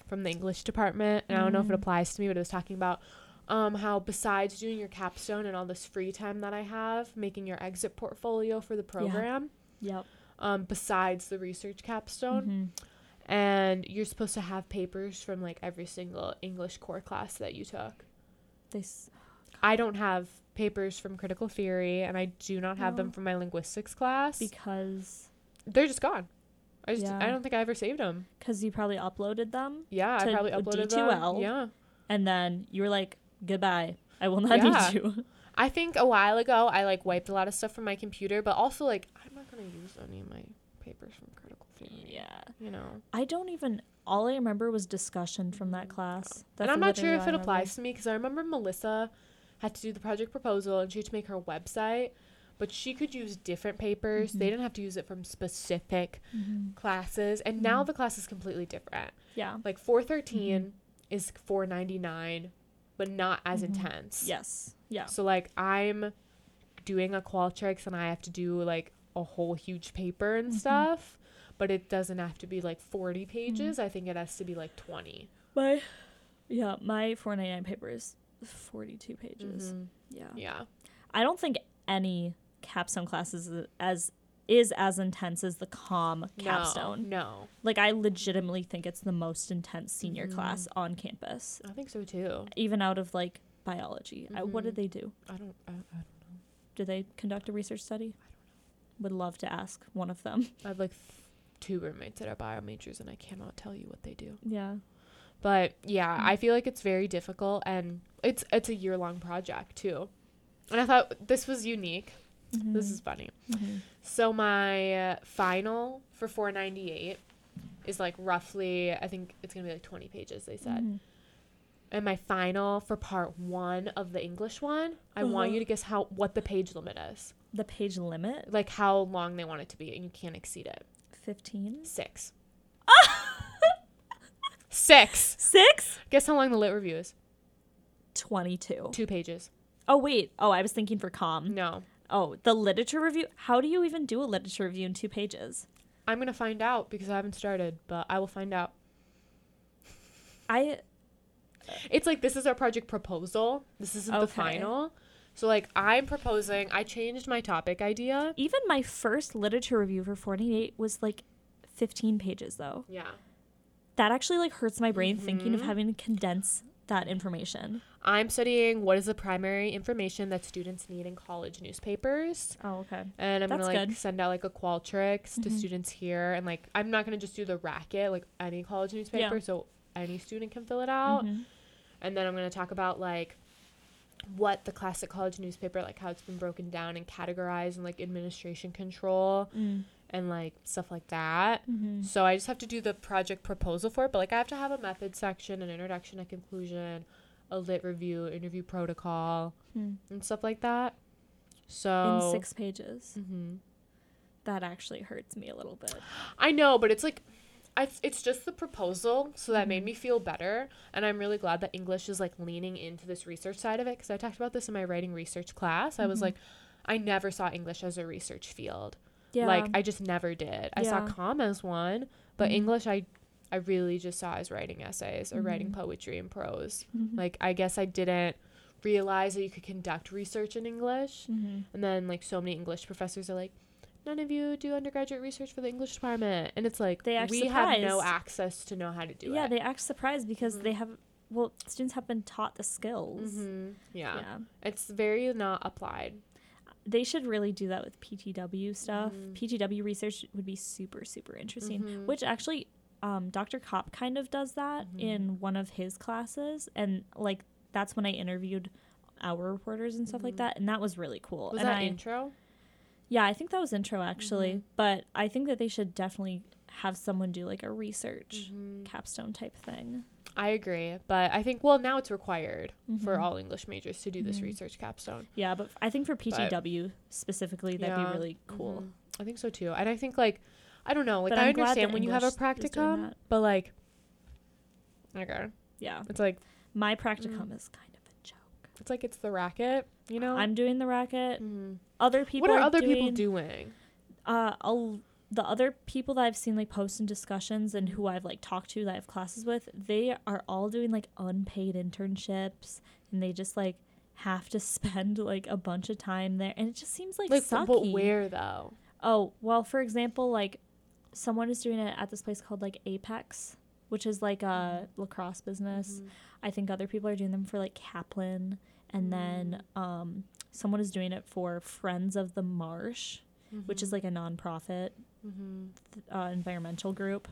from the English department, and I don't know if it Mm. applies to me, but it was talking about um, how besides doing your capstone and all this free time that I have, making your exit portfolio for the program, Yep. um, besides the research capstone, Mhm. and you're supposed to have papers from like every single English core class that you took. They I don't have papers from critical theory, and I do not have them No. from my linguistics class. because They're just gone. I just I don't think I ever saved them. because you probably uploaded them Yeah, I probably uploaded D2L. them. Yeah. and then you were like, goodbye. I will not Yeah. need you. I think a while ago I like wiped a lot of stuff from my computer, but also like I'm not gonna use any of my papers from critical theory. yeah. You know. I don't even. All I remember was discussion from that mm, class. and That's I'm not sure if it applies to me because I remember Melissa had to do the project proposal and she had to make her website, but she could use different papers. They Mhm. didn't have to use it from specific Mhm. classes, and now Mhm. the class is completely different. Yeah. Like 413 is 499, but not as Mhm. intense. Yes. Yeah. So like I'm doing a Qualtrics and I have to do like a whole huge paper and Mhm. stuff, but it doesn't have to be like 40 Mm-hmm. pages. I think it has to be like 20. My. Yeah, my 499 paper is 42 pages. Mhm. Yeah. Yeah. I don't think any capstone class is as is as intense as the com capstone. No, no. Like I legitimately think it's the most intense senior Mhm. class on campus, I think so too. even out of like biology. I, what did Mhm. they do? I don't I, I, don't know. Did they conduct a research study? I don't know. Would love to ask one of them. I have like th- two roommates that are bio majors and I cannot tell you what they do. Yeah. But yeah, Mm. I feel like it's very difficult and it's it's a year long project too. And I thought this was unique. This is funny. Mhm. So my final for 498 is like roughly I think it's going to be like 20 pages they said. Mhm. And my final for part 1 of the English one, I want Uh-huh. you to guess how what the page limit is. the page limit Like how long they want it to be and you can't exceed it. 15. 6. 6. Six? Guess how long the lit review is? 22. 2 pages. Oh wait. Oh, I was thinking for com. No. Oh, the literature review. How do you even do a literature review in two pages? I'm going to find out because I haven't started, but I will find out. I It's like this is our project proposal. This isn't the Okay. final. So like I'm proposing, I changed my topic idea. even my first literature review for 48 was like 15 pages though. Yeah. That actually like hurts my brain thinking of Mhm. having to condense that information. I'm studying what is the primary information that students need in college newspapers. Oh, okay. And I'm That's gonna like good. send out like a Qualtrics to Mhm. students here and like I'm not gonna just do the Racquet like any college newspaper, Yeah. so any student can fill it out. Mhm. And then I'm gonna talk about like what the classic college newspaper like how it's been broken down and categorized and like administration control Mm. And like stuff like that. Mhm. So I just have to do the project proposal for it, but like I have to have a method section, an introduction, a conclusion, a lit review, interview protocol, Hmm. and stuff like that. So In six pages. hmm That actually hurts me a little bit. I know, but it's like I, it's just the proposal, so that made me feel better, and I'm really glad that English is like leaning into this research side of it because I talked about this in my writing research class. I was Mhm. like, I never saw English as a research field. Yeah. Like I just never did. I saw Yeah. com as one, but Mhm. English I I really just saw as writing essays or writing Mhm. poetry and prose. Mhm. Like I guess I didn't realize that you could conduct research in English. Mhm. And then like so many English professors are like, none of you do undergraduate research for the English department, and it's like They act we have no access to know how to do yeah, it. Yeah, they act surprised because Mhm. they have well, students have been taught the skills. hmm Yeah. Yeah. it's very not applied. They should really do that with PTW stuff. Mhm. PTW research would be super super interesting. Mhm. Which actually um, Dr. Kopp kind of does that Mhm. in one of his classes and like that's when I interviewed our reporters and stuff like Mhm. that and that was really cool. Was and that I, intro? Yeah, I think that was intro actually, Mhm. but I think that they should definitely have someone do like a research Mhm. capstone type thing. I agree, but I think well now it's required for Mhm. all English majors to do this Mhm. research capstone. Yeah, but I think for PTW specifically, that'd Yeah. be really cool. Mhm. I think so too, and I think like I don't know, like But I I'm understand when you have a English doing practicum, but like okay, Yeah, it's like my practicum Mm. is kind of a joke. it's like it's the Racquet, you know. I'm doing the Racquet. Mhm. Other people. what are are other people doing- doing? Uh, I'll, the other people that I've seen like post in discussions and who I've like talked to that I have classes with, they are all doing like unpaid internships and they just like have to spend like a bunch of time there and it just seems like, Like, sucky. but where though? Oh, well, for example, like someone is doing it at this place called like Apex, which is like a lacrosse business. Mhm. I think other people are doing them for like Kaplan, and then um, someone is doing it for Friends of the Marsh, which is like a nonprofit Mhm. uh, environmental group.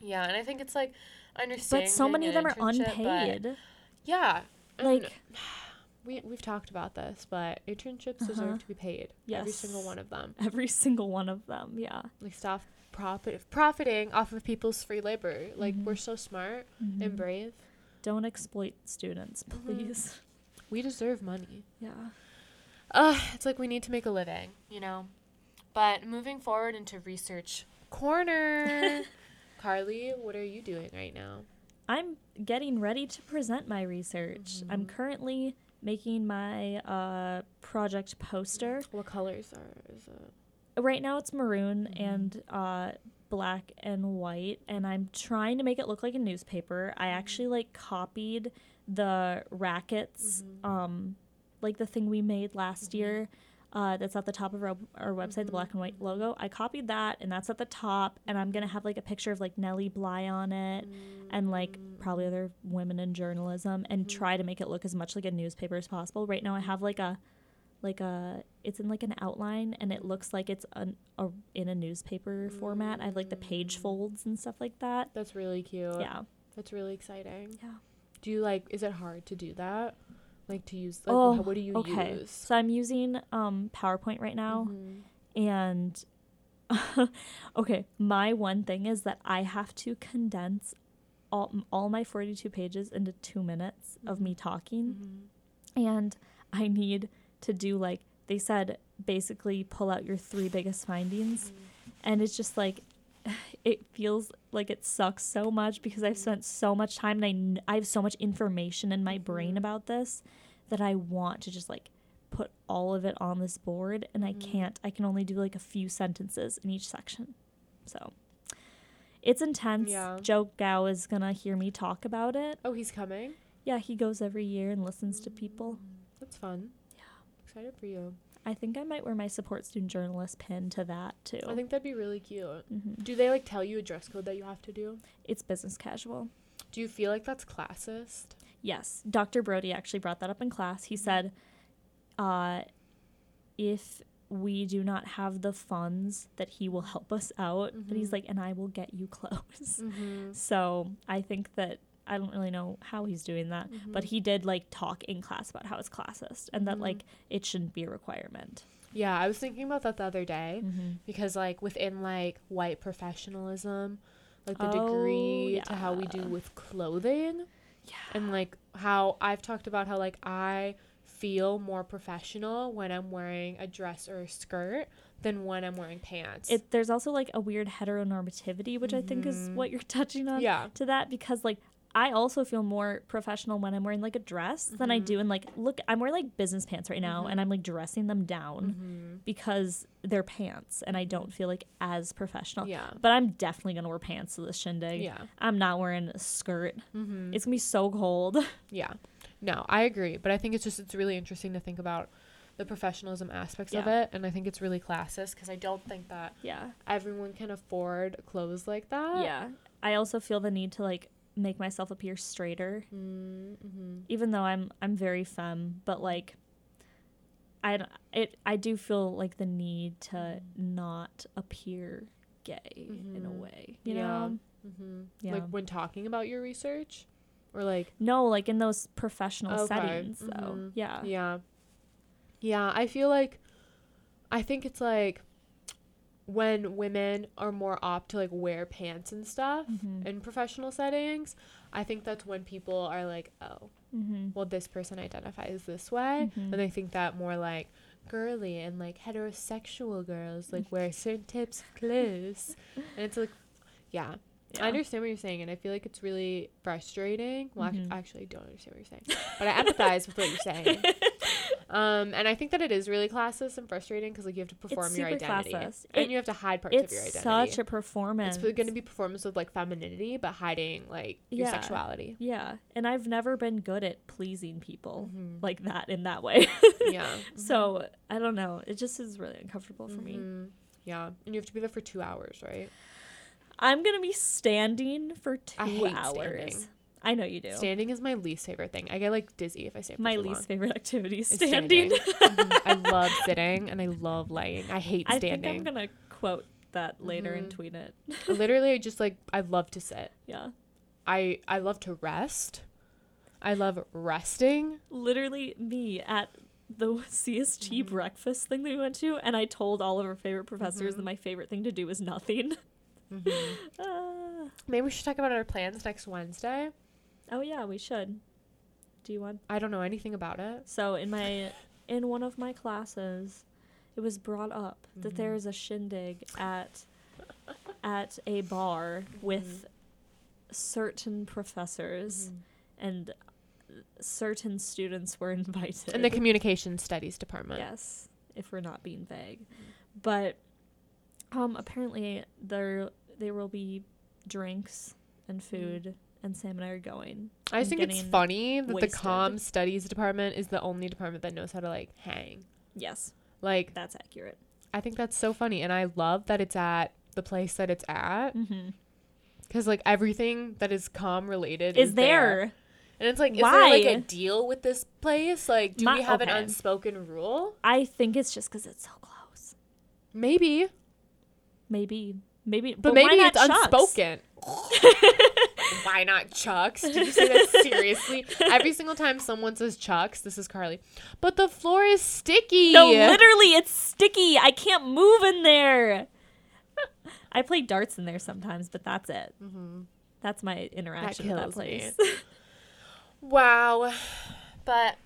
Yeah, and I think it's like I understand. But so many of them are unpaid. Yeah, and Like, we we've talked about this, but internships Uh-huh. deserve to be paid. Every single one of them. every single one of them. Yeah. Like stop profit profiting off of people's free labor. Like Mhm. we're so smart and brave. Don't exploit students, Mhm. please. We deserve money. Yeah. Uh, it's like we need to make a living, you know. But moving forward into research corner. Karley, what are you doing right now? I'm getting ready to present my research. I'm Mhm. currently making my uh, project poster. What colors are is it? Right now it's maroon Mhm. and uh, black and white, and I'm trying to make it look like a newspaper. I actually like copied the Racquets, Mhm. um, like the thing we made last Mhm. year. Uh, that's at the top of our, our website, the Mhm, black and white logo. I copied that, and that's at the top. And I'm gonna have like a picture of like Nellie Bly on it, and like probably Mm. other women in journalism and Mhm. try to make it look as much like a newspaper as possible. Right now I have like a like a it's in like an outline and it looks like it's an, a in a newspaper format. I have like the page Mm. folds and stuff like that. That's really cute. Yeah. That's really exciting. Yeah. Do you like is it hard to do that? Like to use like Oh, what do you okay. use? So I'm using um PowerPoint right now Mhm. and okay, my one thing is that I have to condense all all my 42 pages into 2 minutes of me talking. Mhm. and I need to do like they said basically pull out your three biggest findings and it's just like it feels like it sucks so much because I've spent so much time and I, I have so much information in my brain Mhm. about this that I want to just like put all of it on this board and I Mhm. can't I can only do like a few sentences in each section so it's intense Yeah. Joe Gao is gonna hear me talk about it Oh, he's coming. yeah he goes every year and listens to people Mm, That's fun. Yeah. Excited for you. I think I might wear my support student journalist pin to that too. I think that'd be really cute. hmm Do they like tell you a dress code that you have to do? It's business casual. Do you feel like that's classist? Yes, Dr. Brody actually brought that up in class. He said, uh, if we do not have the funds, that he will help us out. And he's like, and I will get you clothes. Mm-hmm. So I think that I don't really know how he's doing that, but Mhm. he did like talk in class about how it's classist and that Mhm. like it shouldn't be a requirement. Yeah, I was thinking about that the other day Mm-hmm. because like within like white professionalism, like the Oh, degree to how we do with clothing Yeah. and like how I've talked about how like I feel more professional when I'm wearing a dress or a skirt than when I'm wearing pants. It there's also like a weird heteronormativity, which I think is Mhm. what you're touching on yeah. to that because like I also feel more professional when I'm wearing like a dress than I Mhm. do in like look I'm wearing like business pants right now and Mhm. I'm like dressing them down Mhm. because they're pants and I don't feel like as professional. Yeah. But I'm definitely gonna wear pants to this shindig. Yeah. I'm not wearing a skirt. Mm-hmm. It's gonna be so cold. Yeah. No, I agree, but I think it's just it's really interesting to think about the professionalism aspects of it, and I think it's really classist because I don't think that yeah. everyone can afford clothes like that. Yeah. I also feel the need to like make myself appear straighter, Mm-hmm. even though I'm I'm very femme, but like I it I do feel like the need to not appear gay in a Mhm. way. You Yeah. know? Mm-hmm. Yeah. Like when talking about your research, or like No, like in those professional Okay. settings though. Mhm. Yeah. yeah, yeah. I feel like I think it's like when women are more opt to like wear pants and stuff Mhm. in professional settings. I think that's when people are like, oh, Mhm. well, this person identifies this way, Mhm. and they think that more like girly and like heterosexual girls like wear certain types of clothes, and it's like, yeah, Yeah. I understand what you're saying, and I feel like it's really frustrating. Well, ac- actually, I don't understand what you're saying, but I empathize with what you're saying. Um, and I think that it is really classist and frustrating because like you have to perform your identity, classist. and It- you have to hide parts of your identity. It's such a performance. it's going to be performance of like femininity, but hiding like your Yeah. sexuality. Yeah. And I've never been good at pleasing people Mhm. like that in that way. yeah. so I don't know. It just is really uncomfortable for me. Mhm. Yeah, and you have to be there for two hours, right? I'm gonna be standing for two I hate hours. standing. I know you do. Standing is my least favorite thing. I get like dizzy if I stand. For My least long. favorite activity is Is standing. Mhm. I love sitting and I love laying. I hate standing. I standing. think I'm gonna quote that later and Mhm. tweet it. Literally, I just like I love to sit. yeah. I I love to rest. I love resting. Literally me at the CST Mhm. breakfast thing that we went to, and I told all of our favorite professors Mhm. that my favorite thing to do is nothing. Ah. Maybe we should talk about our plans next Wednesday. Oh yeah, we should. Do you want? I don't know anything about it. So in my in one of my classes, it was brought up that Mhm. there is a shindig at at a bar with certain professors and certain students were invited. In the communication studies department. yes, if we're not being vague, but um, apparently there there will be drinks and food, and Sam and I are going. I think it's funny that the wasted. comm studies department is the only department that knows how to like hang. Yes, Like that's accurate. I think that's so funny, and I love that it's at the place that it's at Mm-hmm. because like everything that is comm related Is there? And it's like, is there like a deal with this place? Like, do My- we have an unspoken rule? I think it's just because it's so close. Maybe, Maybe, maybe, but, why maybe it's Chuck's? unspoken. Why not Chucks? Did you say that seriously? Every single time someone says Chucks, this is Karley. But the floor is sticky. No, literally, it's sticky. I can't move in there. I play darts in there sometimes, but that's it. hmm That's my interaction with that kills me. place. Wow. But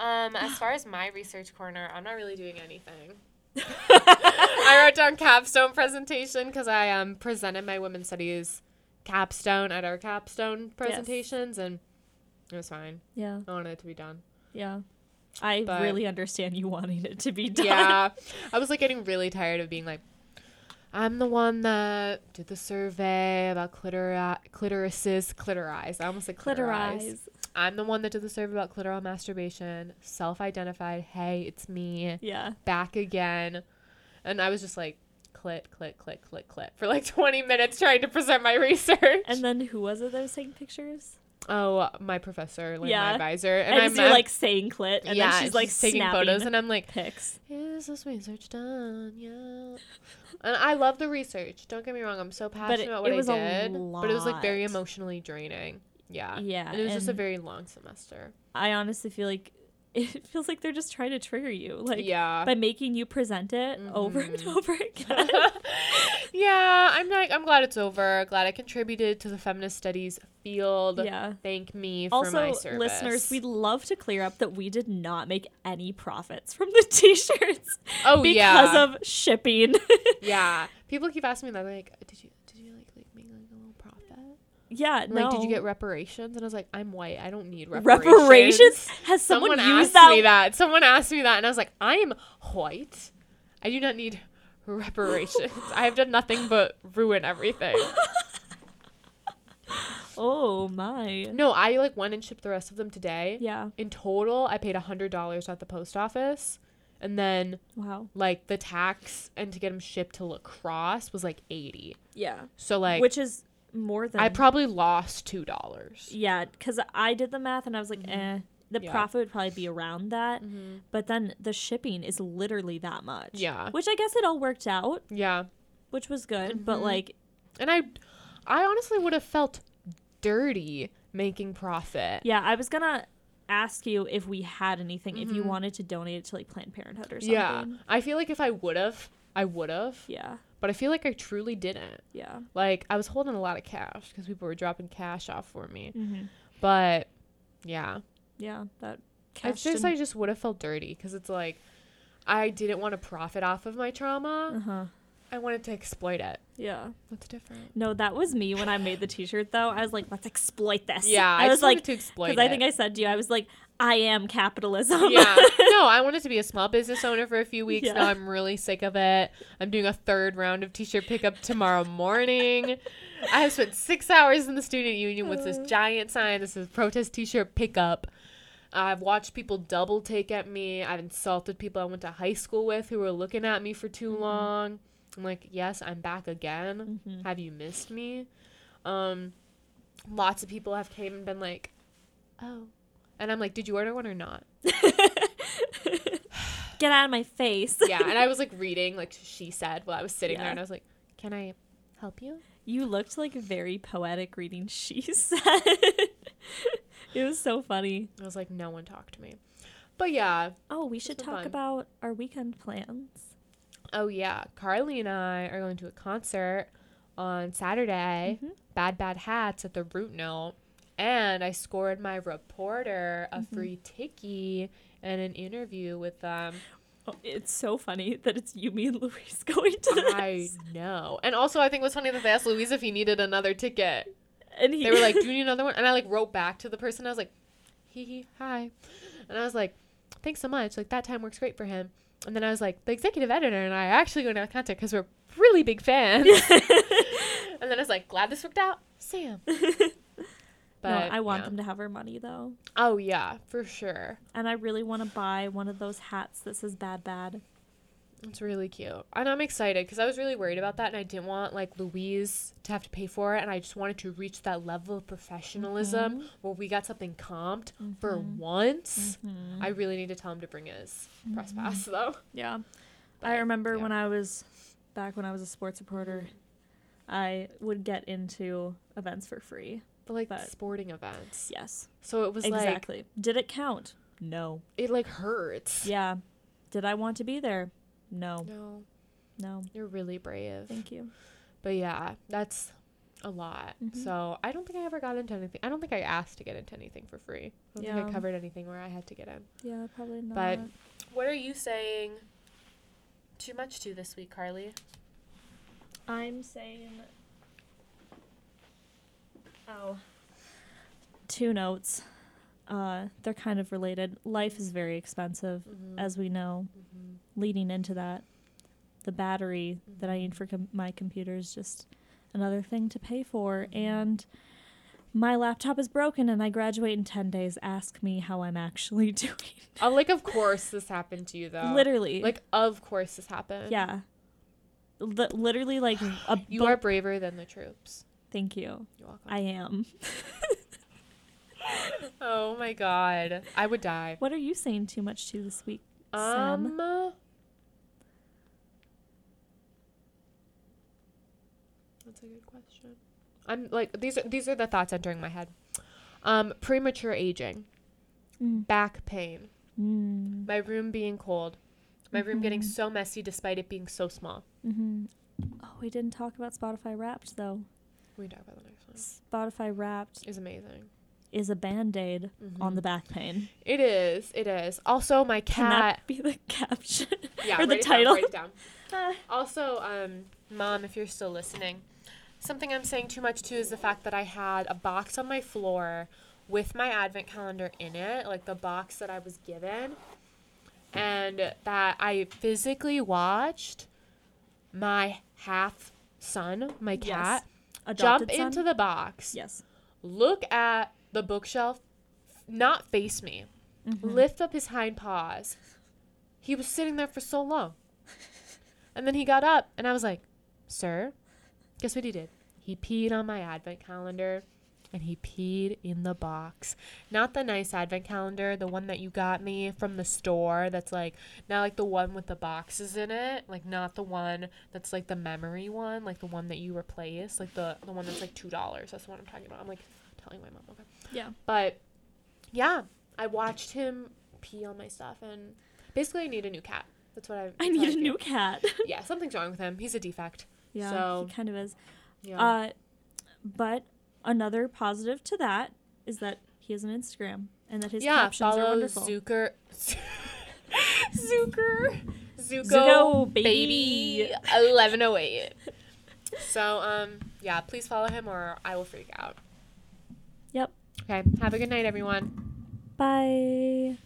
um, as far as my research corner, I'm not really doing anything. I wrote down capstone presentation because I um presented my women's studies capstone at our capstone presentations, and it was fine. yeah, I wanted it to be done. yeah. I But- really understand you wanting it to be done. Yeah, I was like getting really tired of being like, I'm the one that did the survey about clitori- clitorises, clitoris. I almost said clitoris. Clitoris. I'm the one that did the survey about clitoral masturbation, self-identified. Hey, it's me. Yeah. back again. And I was just like, click, click, click, click, click for like 20 minutes trying to present my research. And then who was it that was taking pictures? oh, my professor, like Yeah. my advisor. And, And, I'm you're like saying clit, and yeah, then she's like taking snapping photos, and I'm like, pics. is this research done? Yeah. and I love the research. Don't get me wrong. I'm so passionate it- about what it was I did. But it was like very emotionally draining. Yeah. Yeah, And it was just a very long semester. I honestly feel like it feels like they're just trying to trigger you, like yeah. by making you present it over and mm-hmm. over again. yeah, I'm like I'm glad it's over. Glad I contributed to the feminist studies field. yeah. Thank me for my service. Also, listeners, we'd love to clear up that we did not make any profits from the t-shirts oh because yeah, of shipping. yeah. People keep asking me that like, did you did you like like make like a little profit? Yeah, Like, did you get reparations? And I was like, I'm white. I don't need reparations. reparations? Has someone, Someone, used asked that? me that. Someone asked me that, and I was like, I am white. I do not need reparations. I have done nothing but ruin everything. Oh my. No, I like went and shipped the rest of them today. Yeah. In total, I paid a hundred dollars at the post office, and then Wow. like the tax and to get them shipped to La Crosse was like eighty. Yeah. So like, Which is more than I probably lost two dollars. Yeah, because I did the math and I was like, eh. The Yeah. profit would probably be around that, Mm-hmm. but then the shipping is literally that much. Yeah, Which I guess it all worked out, yeah, which was good. But Mhm. like, and I, I honestly would have felt dirty making profit. yeah, I was gonna ask you if we had anything, if you Mhm. wanted to donate it to like Planned Parenthood or something. Yeah, I feel like if I would have, I would have, Yeah. But I feel like I truly didn't. Yeah. Like I was holding a lot of cash because people were dropping cash off for me. Mm-hmm. But yeah, Yeah. That. it's just I just would have felt dirty because it's like I didn't want to profit off of my trauma. Uh huh. I wanted to exploit it. Yeah. That's different. No, that was me when I made the T-shirt. Though I was like, let's exploit this. Yeah, I, I, was like, to exploit because. I think I said to you, I was like, I am capitalism. yeah. No, I wanted to be a small business owner for a few weeks. Yeah. Now I'm really sick of it. I'm doing a third round of t-shirt pickup tomorrow morning. I have spent six hours in the student union with this Uh. giant sign that says protest t-shirt pickup. I've watched people double take at me. I've insulted people I went to high school with who were looking at me for too Mhm. long. I'm like, yes, I'm back again. Mhm. Have you missed me? Um, lots of people have came and been like, oh, and I'm like, did you order one or not? Get out of my face. yeah, and I was like reading, like she said, while I was sitting there, and I was like, "Can I help you?" You looked like very poetic reading she said. it was so funny. I was like, "No one talked to me." But yeah, Oh, we should talk fun. about our weekend plans. oh yeah, Karley and I are going to a concert on Saturday. Mhm. Bad Bad Hats at the Root Note, and I scored my reporter a Mm-hmm. free ticky and an interview with them. Oh, it's so funny that it's you, me, and Louise going to this. I know, and also I think it was funny that they asked Louise if he needed another ticket. and he, they were like, "Do you need another one?" And I like wrote back to the person. I was like, "Hee hee, hi," and I was like, "Thanks so much. Like that time works great for him." And then I was like, "The executive editor and I are actually going to the concert because we're really big fans." and then I was like, "Glad this worked out, Sam." No, I want yeah. them to have our money though. Oh yeah, for sure. And I really want to buy one of those hats that says bad bad. It's really cute, and I'm excited because I was really worried about that, and I didn't want like Louise to have to pay for it, and I just wanted to reach that level of professionalism Mhm. where we got something comped for Mhm. once. Mhm. I really need to tell him to bring his press Mhm. pass though. Yeah. But, I remember yeah. when I was back when I was a sports reporter, I would get into events for free. But like but- sporting events. Yes. So it was like exactly. Did it count? No. it like hurts. Yeah. Did I want to be there? No. No, No. you're really brave. Thank you. But yeah, that's a lot. Mhm. So I don't think I ever got into anything. I don't think I asked to get into anything for free. I don't think Yeah. I covered anything where I had to get in. Yeah, probably not. But what are you saying too much to this week, Karley? I'm saying Oh. Two notes. Uh they're kind of related. Life is very expensive Mm-hmm. as we know. Leading into that, the battery that I need for com- my computer is just another thing to pay for Mhm. and my laptop is broken and I graduate in 10 days. Ask me how I'm actually doing. Oh, like of course this happened to you though. Literally. Like of course this happened. yeah. Li- literally like a You bu- are braver than the troops. Thank you. You're welcome. I am. oh my god. I would die. What are you saying too much to this week? Sam? Um. That's a good question. I'm like these are these are the thoughts entering my head. Um, premature aging, Mm. back pain, Mm. My room being cold. My room getting Mhm. so messy despite it being so small. hmm Oh, we didn't talk about Spotify Wrapped though. We can talk about the next one. Spotify Wrapped is amazing. is a band aid on Mhm. the back pain. It is. It is. Also, my cat. Can cat. that be the caption? yeah, or the it title? Down, down. Also, um, mom, if you're still listening, something I'm saying too much too is the fact that I had a box on my floor with my advent calendar in it, like the box that I was given, and that I physically watched my half son, my Yes. Adopted jump son? into the box, yes. look at the bookshelf, not face me, Mhm. lift up his hind paws. He was sitting there for so long. And then he got up, and I was like, Sir, guess what he did? He peed on my advent calendar, and he peed in the box. Not the nice advent calendar, the one that you got me from the store that's like, not like the one with the boxes in it, like not the one that's like the memory one, like the one that you replace, like the, the one that's like $2. That's the one I'm talking about. I'm like telling my mom, okay. Yeah. But yeah, I watched him pee on my stuff, and basically, I need a new cat. That's what I. I that's how need a feel. new cat. Yeah, something's wrong with him. He's a defect. yeah, So- he kind of is. Yeah. Uh, but another positive to that is that he has an Instagram and that his yeah. captions are wonderful. Zucker. Zucker. Zuko, Zuko, baby. baby. Eleven oh eight. So um yeah, please follow him or I will freak out. Yep. Okay. Have a good night, everyone. Bye.